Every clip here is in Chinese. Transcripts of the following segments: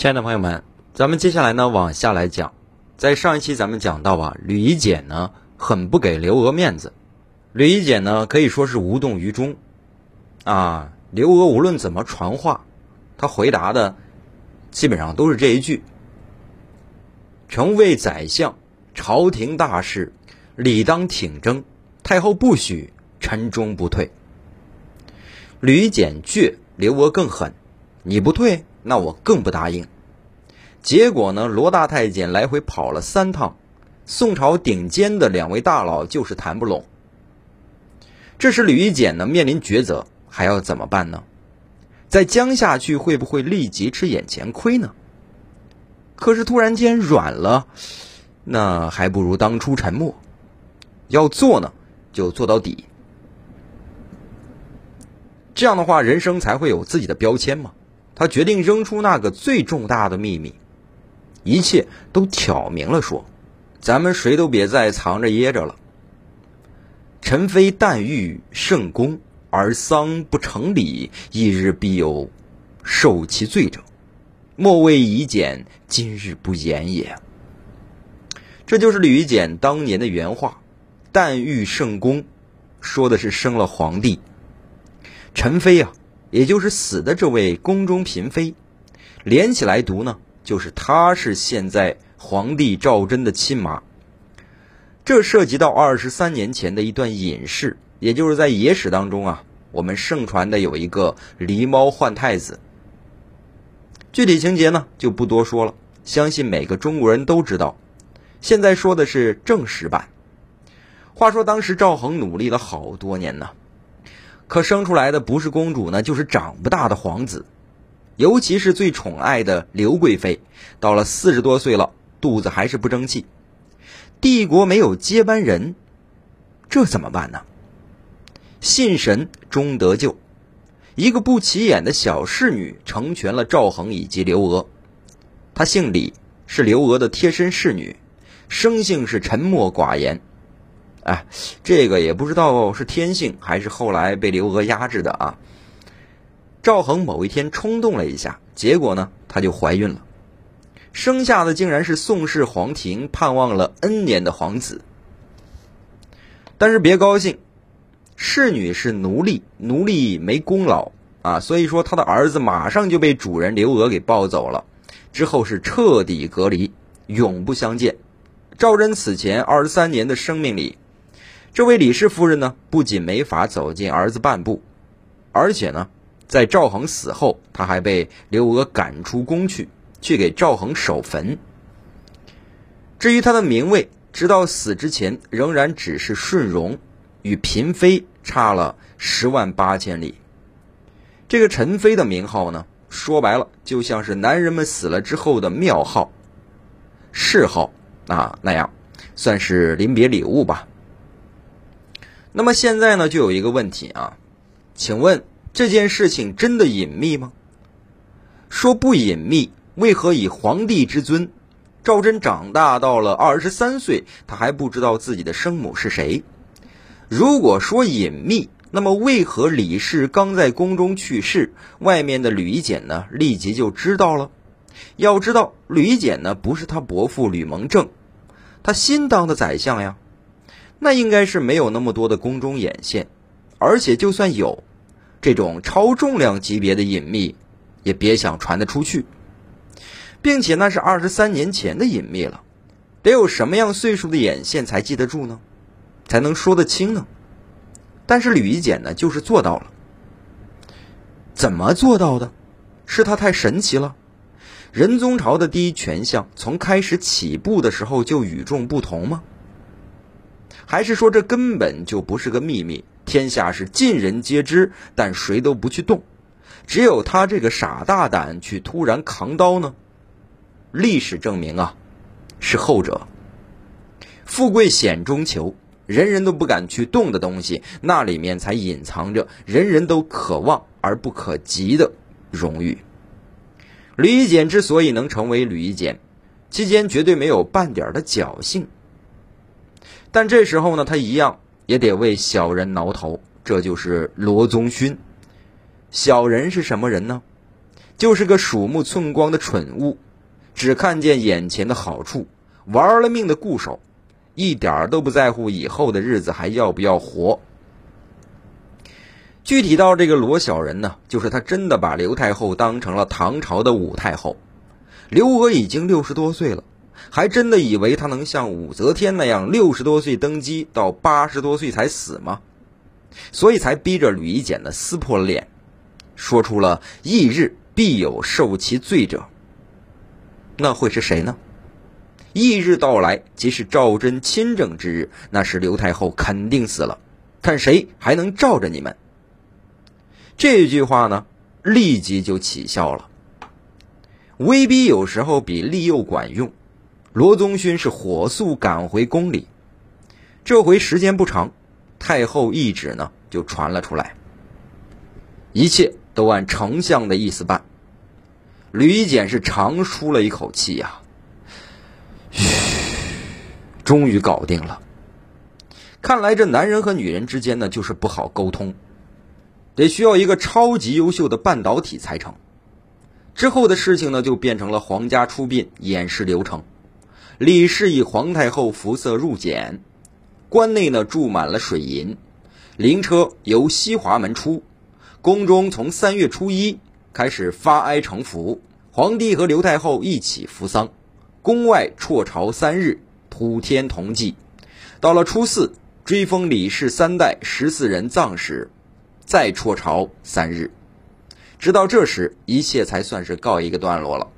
亲爱的朋友们，咱们接下来呢往下来讲，在上一期咱们讲到啊，吕夷简呢很不给刘娥面子，吕夷简呢可以说是无动于衷，啊，刘娥无论怎么传话，他回答的基本上都是这一句：“臣为宰相，朝廷大事，理当挺争，太后不许，臣终不退。”吕夷简倔，刘娥更狠，你不退。那我更不答应。结果呢，罗大太监来回跑了三趟，宋朝顶尖的两位大佬就是谈不拢。这时吕夷简呢面临抉择，还要怎么办呢？再僵下去会不会立即吃眼前亏呢？可是突然间软了，那还不如当初沉默。要做呢，就做到底。这样的话，人生才会有自己的标签嘛。他决定扔出那个最重大的秘密，一切都挑明了说，咱们谁都别再藏着掖着了。臣非但欲圣公，而丧不成礼，一日必有受其罪者，莫谓夷简今日不言也。这就是吕简当年的原话，但欲圣公，说的是生了皇帝，陈妃啊。也就是死的这位宫中嫔妃，连起来读呢，就是她是现在皇帝赵祯的亲妈。这涉及到二十三年前的一段隐事，也就是在野史当中啊，我们盛传的有一个狸猫换太子。具体情节呢就不多说了，相信每个中国人都知道。现在说的是正史版。话说当时赵恒努力了好多年呢。可生出来的不是公主呢，就是长不大的皇子，尤其是最宠爱的刘贵妃，到了四十多岁了，肚子还是不争气。帝国没有接班人，这怎么办呢？信神终得救，一个不起眼的小侍女成全了赵恒以及刘娥。她姓李，是刘娥的贴身侍女，生性是沉默寡言。哎，这个也不知道是天性还是后来被刘娥压制的啊。赵恒某一天冲动了一下，结果呢，她就怀孕了，生下的竟然是宋氏皇庭盼望了 N 年的皇子。但是别高兴，侍女是奴隶，奴隶没功劳啊，所以说他的儿子马上就被主人刘娥给抱走了，之后是彻底隔离，永不相见。赵祯此前二十三年的生命里。这位李氏夫人呢，不仅没法走进儿子半步，而且呢，在赵恒死后，她还被刘娥赶出宫去，去给赵恒守坟。至于她的名位，直到死之前仍然只是顺荣，与嫔妃差了十万八千里。这个陈妃的名号呢，说白了就像是男人们死了之后的庙号、谥号啊那样，算是临别礼物吧。那么现在呢，就有一个问题啊，请问这件事情真的隐秘吗？说不隐秘，为何以皇帝之尊，赵祯长大到了二十三岁，他还不知道自己的生母是谁？如果说隐秘，那么为何李氏刚在宫中去世，外面的吕夷简呢立即就知道了？要知道，吕夷简呢不是他伯父吕蒙正，他新当的宰相呀。那应该是没有那么多的宫中眼线，而且就算有，这种超重量级别的隐秘，也别想传得出去，并且那是二十三年前的隐秘了，得有什么样岁数的眼线才记得住呢？才能说得清呢？但是吕夷简呢，就是做到了。怎么做到的？是他太神奇了？仁宗朝的第一权相，从开始起步的时候就与众不同吗？还是说这根本就不是个秘密，天下是尽人皆知，但谁都不去动，只有他这个傻大胆去突然扛刀呢？历史证明啊，是后者。富贵险中求，人人都不敢去动的东西，那里面才隐藏着人人都渴望而不可及的荣誉。吕夷简之所以能成为吕夷简，期间绝对没有半点的侥幸。但这时候呢，他一样也得为小人挠头，这就是罗宗勋。小人是什么人呢？就是个鼠目寸光的蠢物，只看见眼前的好处，玩了命的固守，一点都不在乎以后的日子还要不要活。具体到这个罗小人呢，就是他真的把刘太后当成了唐朝的武太后。刘娥已经六十多岁了，还真的以为他能像武则天那样六十多岁登基到八十多岁才死吗？所以才逼着吕夷简呢撕破了脸，说出了“翌日必有受其罪者”。那会是谁呢？翌日到来，即是赵祯亲政之日，那时刘太后肯定死了，看谁还能罩着你们。这句话呢，立即就起效了。威逼有时候比利诱管用，罗宗勋是火速赶回宫里。这回时间不长，太后懿旨呢就传了出来。一切都按丞相的意思办。吕简是长舒了一口气呀，嘘，终于搞定了。看来这男人和女人之间呢，就是不好沟通。得需要一个超级优秀的半导体才成。之后的事情呢，就变成了皇家出殡演示流程。李氏以皇太后服色入殓，关内呢注满了水银，灵车由西华门出，宫中从三月初一开始发哀成服，皇帝和刘太后一起服丧，宫外辍朝三日，普天同祭。到了初四，追封李氏三代十四人葬时。再辍朝三日，直到这时，一切才算是告一个段落了。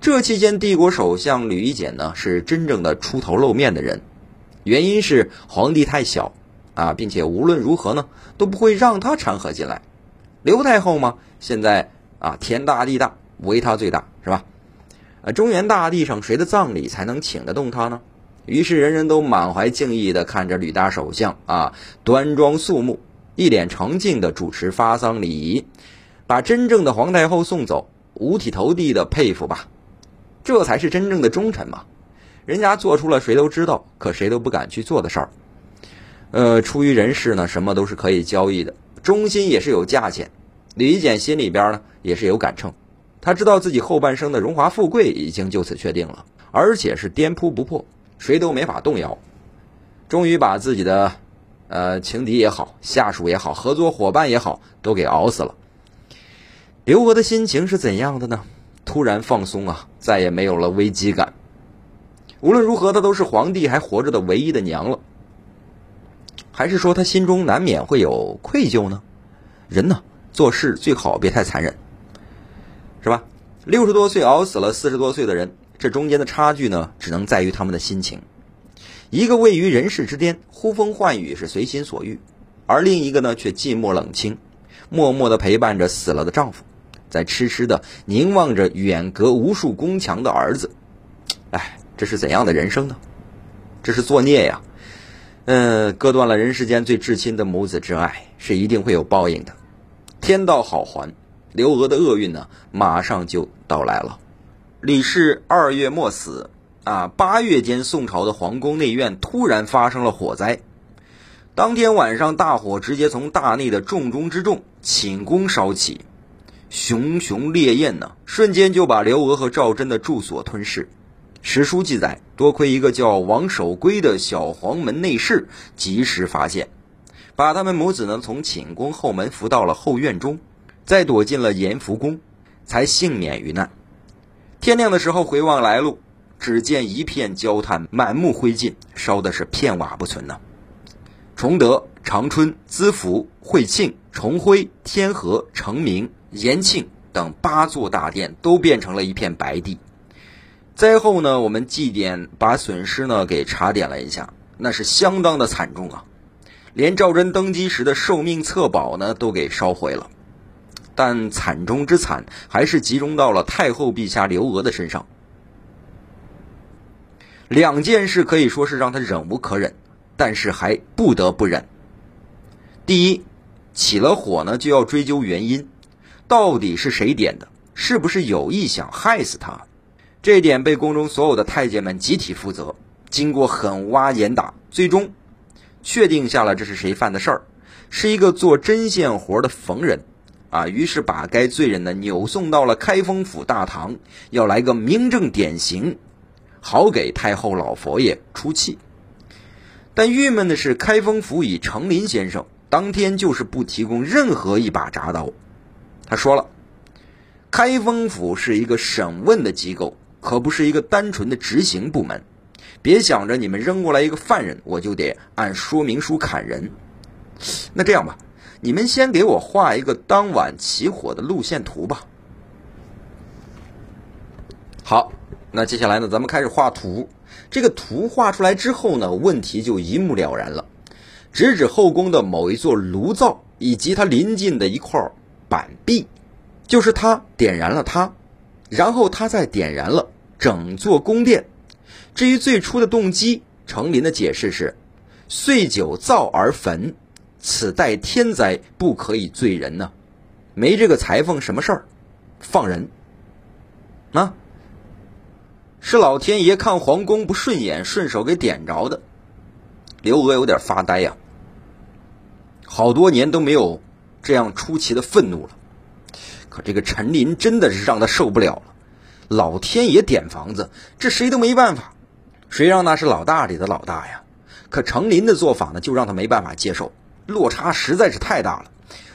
这期间，帝国首相吕夷简呢是真正的出头露面的人，原因是皇帝太小啊，并且无论如何呢都不会让他掺和进来。刘太后嘛，现在啊天大地大，唯他最大，是吧？啊，中原大地上谁的葬礼才能请得动他呢？于是人人都满怀敬意的看着吕大首相啊，端庄肃穆。一脸诚敬的主持发丧礼仪，把真正的皇太后送走，五体投地的佩服吧，这才是真正的忠臣嘛！人家做出了谁都知道，可谁都不敢去做的事儿。呃，出于人事呢，什么都是可以交易的，忠心也是有价钱。李简心里边呢也是有杆秤，他知道自己后半生的荣华富贵已经就此确定了，而且是颠扑不破，谁都没法动摇。终于把自己的。呃，情敌也好，下属也好，合作伙伴也好，都给熬死了。刘娥的心情是怎样的呢？突然放松啊，再也没有了危机感。无论如何，她都是皇帝还活着的唯一的娘了。还是说她心中难免会有愧疚呢？人呢，做事最好别太残忍，是吧？六十多岁熬死了四十多岁的人，这中间的差距呢，只能在于他们的心情。一个位于人世之巅，呼风唤雨是随心所欲，而另一个呢却寂寞冷清，默默的陪伴着死了的丈夫，在痴痴的凝望着远隔无数宫墙的儿子。哎，这是怎样的人生呢？这是作孽呀！嗯，割断了人世间最至亲的母子之爱，是一定会有报应的。天道好还，刘娥的厄运呢，马上就到来了。李氏二月末死。啊，八月间，宋朝的皇宫内院突然发生了火灾。当天晚上，大火直接从大内的重中之重寝宫烧起，熊熊烈焰呢，瞬间就把刘娥和赵祯的住所吞噬。史书记载，多亏一个叫王守圭的小黄门内侍及时发现，把他们母子呢从寝宫后门扶到了后院中，再躲进了延福宫，才幸免于难。天亮的时候，回望来路。只见一片焦炭，满目灰烬，烧的是片瓦不存呢。崇德、长春、资福、惠庆、崇辉、天河、成明、延庆等八座大殿都变成了一片白地。灾后呢，我们祭奠把损失呢给查点了一下，那是相当的惨重啊！连赵祯登基时的寿命册宝呢都给烧毁了。但惨中之惨，还是集中到了太后陛下刘娥的身上。两件事可以说是让他忍无可忍，但是还不得不忍。第一，起了火呢，就要追究原因，到底是谁点的？是不是有意想害死他？这点被宫中所有的太监们集体负责。经过狠挖严打，最终确定下了这是谁犯的事儿，是一个做针线活的缝人。啊，于是把该罪人呢扭送到了开封府大堂，要来个明正典刑，好给太后老佛爷出气。但郁闷的是，开封府尹程林先生当天就是不提供任何一把铡刀。他说了，开封府是一个审问的机构，可不是一个单纯的执行部门。别想着你们扔过来一个犯人，我就得按说明书砍人。那这样吧。你们先给我画一个当晚起火的路线图吧。好，那接下来呢，咱们开始画图。这个图画出来之后呢，问题就一目了然了。直指后宫的某一座炉灶以及它临近的一块板壁，就是他点燃了它，然后他再点燃了整座宫殿。至于最初的动机，程林的解释是：岁酒造而焚。此待天灾，不可以罪人呢。没这个裁缝什么事儿，放人。啊，是老天爷看皇宫不顺眼，顺手给点着的。刘娥有点发呆呀，好多年都没有这样出奇的愤怒了。可这个陈林真的是让他受不了了。老天爷点房子，这谁都没办法。谁让那是老大里的老大呀？可程林的做法呢，就让他没办法接受。落差实在是太大了。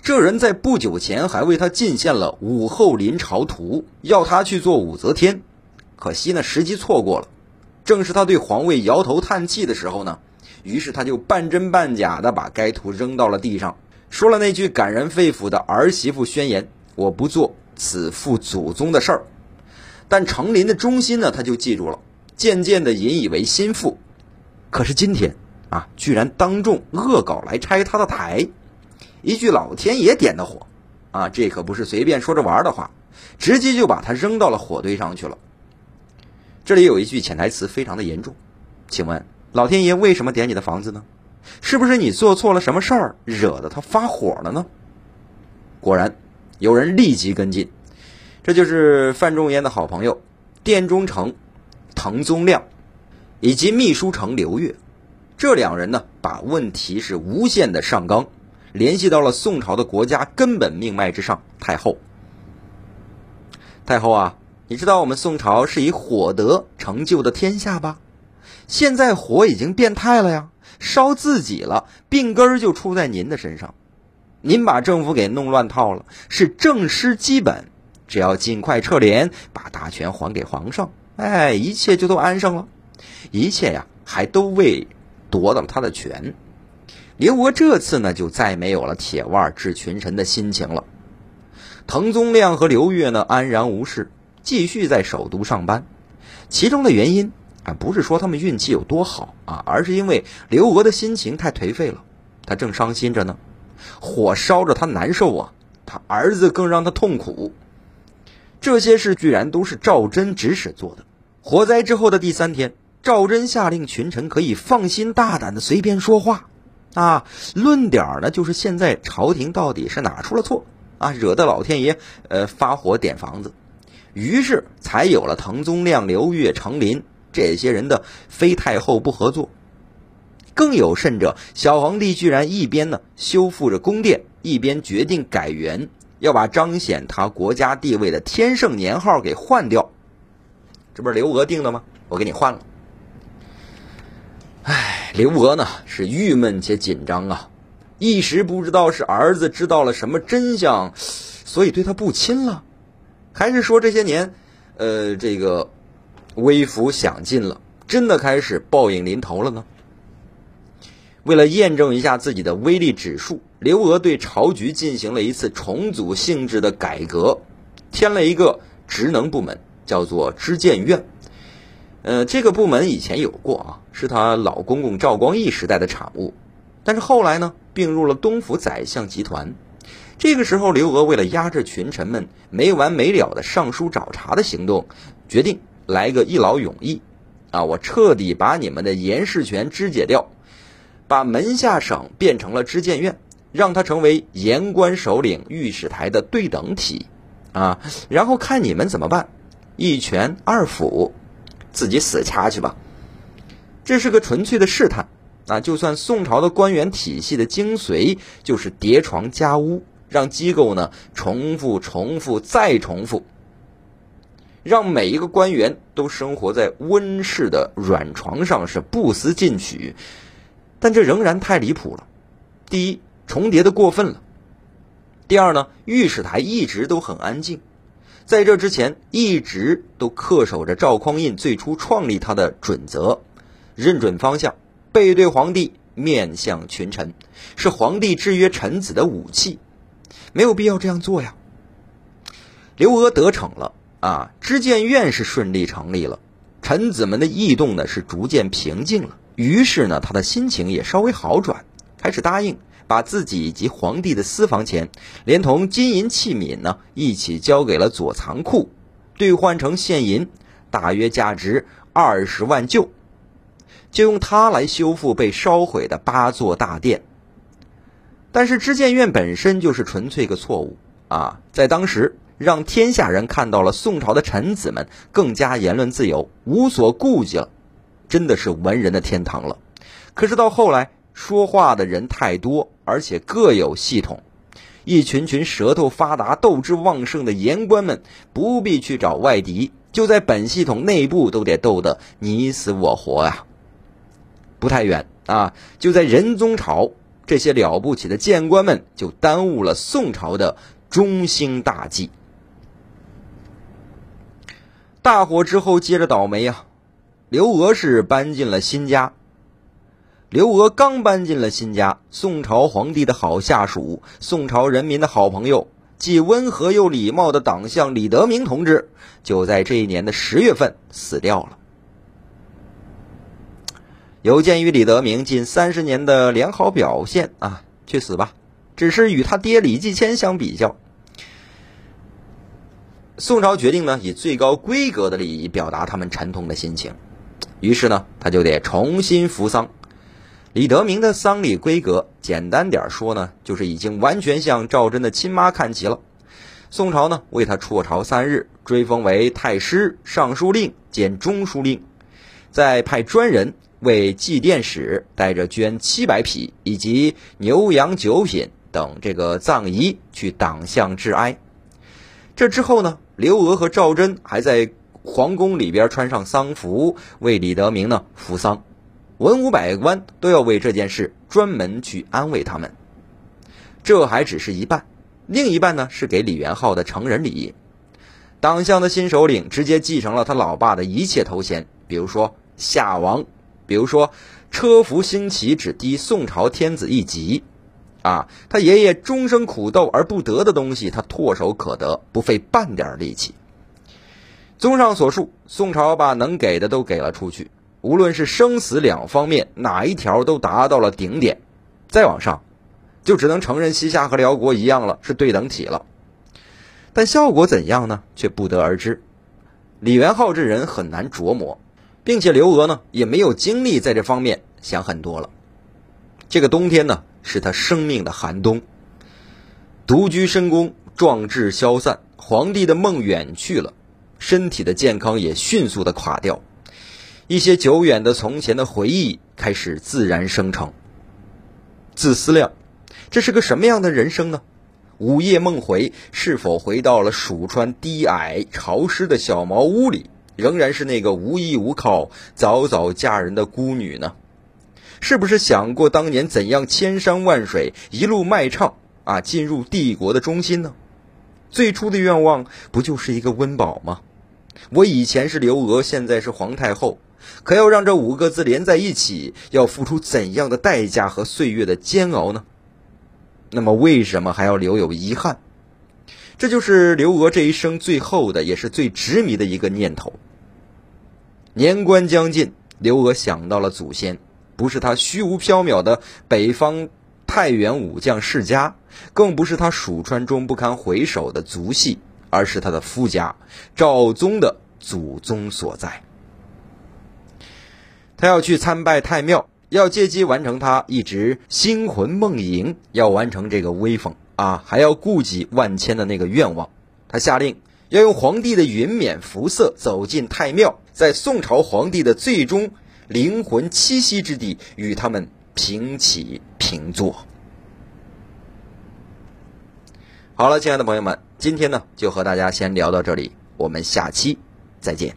这人在不久前还为他进献了《武后临朝图》，要他去做武则天。可惜呢，时机错过了。正是他对皇位摇头叹气的时候呢，于是他就半真半假的把该图扔到了地上，说了那句感人肺腑的儿媳妇宣言：“我不做此父祖宗的事儿。”但程林的忠心呢，他就记住了，渐渐的引以为心腹。可是今天。啊！居然当众恶搞来拆他的台，一句老天爷点的火，啊，这可不是随便说着玩的话，直接就把他扔到了火堆上去了。这里有一句潜台词，非常的严重，请问老天爷为什么点你的房子呢？是不是你做错了什么事儿，惹得他发火了呢？果然，有人立即跟进，这就是范仲淹的好朋友殿中丞滕宗亮，以及秘书丞刘越。这两人呢，把问题是无限的上纲，联系到了宋朝的国家根本命脉之上——太后。太后啊，你知道我们宋朝是以火德成就的天下吧？现在火已经变态了呀，烧自己了，病根儿就出在您的身上。您把政府给弄乱套了，是政失基本。只要尽快撤帘，把大权还给皇上，哎，一切就都安生了。一切呀，还都为。夺到了他的权，刘娥这次呢就再没有了铁腕治群臣的心情了。滕宗亮和刘越呢安然无事，继续在首都上班。其中的原因不是说他们运气有多好啊，而是因为刘娥的心情太颓废了，他正伤心着呢，火烧着他难受啊，他儿子更让他痛苦。这些事居然都是赵祯指使做的。火灾之后的第三天。赵祯下令群臣可以放心大胆的随便说话，啊，论点儿呢就是现在朝廷到底是哪出了错啊，惹得老天爷呃发火点房子，于是才有了滕宗亮、刘越、程林这些人的非太后不合作。更有甚者，小皇帝居然一边呢修复着宫殿，一边决定改元，要把彰显他国家地位的天圣年号给换掉。这不是刘娥定的吗？我给你换了。唉，刘娥呢是郁闷且紧张啊，一时不知道是儿子知道了什么真相，所以对他不亲了，还是说这些年，呃，这个微服享尽了，真的开始报应临头了呢？为了验证一下自己的威力指数，刘娥对朝局进行了一次重组性质的改革，添了一个职能部门，叫做知谏院。呃，这个部门以前有过啊，是他老公公赵光义时代的产物，但是后来呢，并入了东府宰相集团。这个时候，刘娥为了压制群臣们没完没了的上书找茬的行动，决定来个一劳永逸，啊，我彻底把你们的严事权肢解掉，把门下省变成了知谏院，让它成为言官首领御史台的对等体，啊，然后看你们怎么办，一权二辅。自己死掐去吧，这是个纯粹的试探啊！就算宋朝的官员体系的精髓就是叠床加屋，让机构呢重复、重复再重复，让每一个官员都生活在温室的软床上，是不思进取。但这仍然太离谱了。第一，重叠的过分了；第二呢，御史台一直都很安静，在这之前一直都恪守着赵匡胤最初创立他的准则：认准方向，背对皇帝，面向群臣，是皇帝制约臣子的武器。没有必要这样做呀。刘娥得逞了啊，知谏院是顺利成立了，臣子们的异动呢是逐渐平静了。于是呢，他的心情也稍微好转，开始答应把自己以及皇帝的私房钱，连同金银器皿呢，一起交给了左藏库，兑换成现银，大约价值二十万旧，就用它来修复被烧毁的八座大殿。但是知谏院本身就是纯粹个错误啊，在当时让天下人看到了宋朝的臣子们更加言论自由，无所顾忌了。真的是文人的天堂了，可是到后来说话的人太多，而且各有系统，一群群舌头发达、斗志旺盛的言官们不必去找外敌，就在本系统内部都得斗得你死我活啊。不太远啊，就在仁宗朝，这些了不起的谏官们就耽误了宋朝的中兴大计。大火之后接着倒霉呀。刘娥是搬进了新家。刘娥刚搬进了新家，宋朝皇帝的好下属，宋朝人民的好朋友，既温和又礼貌的党项李德明同志，就在这一年的十月份死掉了。有鉴于李德明近三十年的良好表现啊，去死吧！只是与他爹李继迁相比较，宋朝决定呢，以最高规格的礼仪表达他们沉痛的心情。于是呢，他就得重新服丧。李德明的丧礼规格，简单点说呢，就是已经完全向赵祯的亲妈看齐了。宋朝呢，为他辍朝三日，追封为太师、尚书令兼中书令，再派专人为祭奠使带着绢七百匹以及牛羊九品等这个葬仪去党项致哀。这之后呢，刘娥和赵祯还在。皇宫里边穿上丧服为李德明呢扶丧，文武百官都要为这件事专门去安慰他们。这还只是一半，另一半呢是给李元昊的成人礼。党项的新首领直接继承了他老爸的一切头衔，比如说夏王，比如说车服新旗只低宋朝天子一级。啊，他爷爷终生苦斗而不得的东西，他唾手可得，不费半点力气。综上所述，宋朝把能给的都给了出去，无论是生死两方面，哪一条都达到了顶点。再往上，就只能承认西夏和辽国一样了，是对等体了。但效果怎样呢？却不得而知。李元昊这人很难琢磨，并且刘娥呢，也没有精力在这方面想很多了。这个冬天呢，是他生命的寒冬。独居深宫，壮志消散，皇帝的梦远去了。身体的健康也迅速的垮掉，一些久远的从前的回忆开始自然生成。自思量，这是个什么样的人生呢？午夜梦回，是否回到了蜀川低矮潮湿的小茅屋里，仍然是那个无依无靠、早早嫁人的孤女呢？是不是想过当年怎样千山万水一路卖唱啊，进入帝国的中心呢？最初的愿望不就是一个温饱吗？我以前是刘娥，现在是皇太后，可要让这五个字连在一起，要付出怎样的代价和岁月的煎熬呢？那么，为什么还要留有遗憾？这就是刘娥这一生最后的，也是最执迷的一个念头。年关将近，刘娥想到了祖先，不是他虚无缥缈的北方太原武将世家，更不是他蜀川中不堪回首的族系。而是他的夫家赵宗的祖宗所在。他要去参拜太庙，要借机完成他一直心魂梦萦要完成这个威风啊，还要顾及万千的那个愿望。他下令要用皇帝的云冕服色走进太庙，在宋朝皇帝的最终灵魂栖息之地与他们平起平坐。好了，亲爱的朋友们，今天呢就和大家先聊到这里，我们下期再见。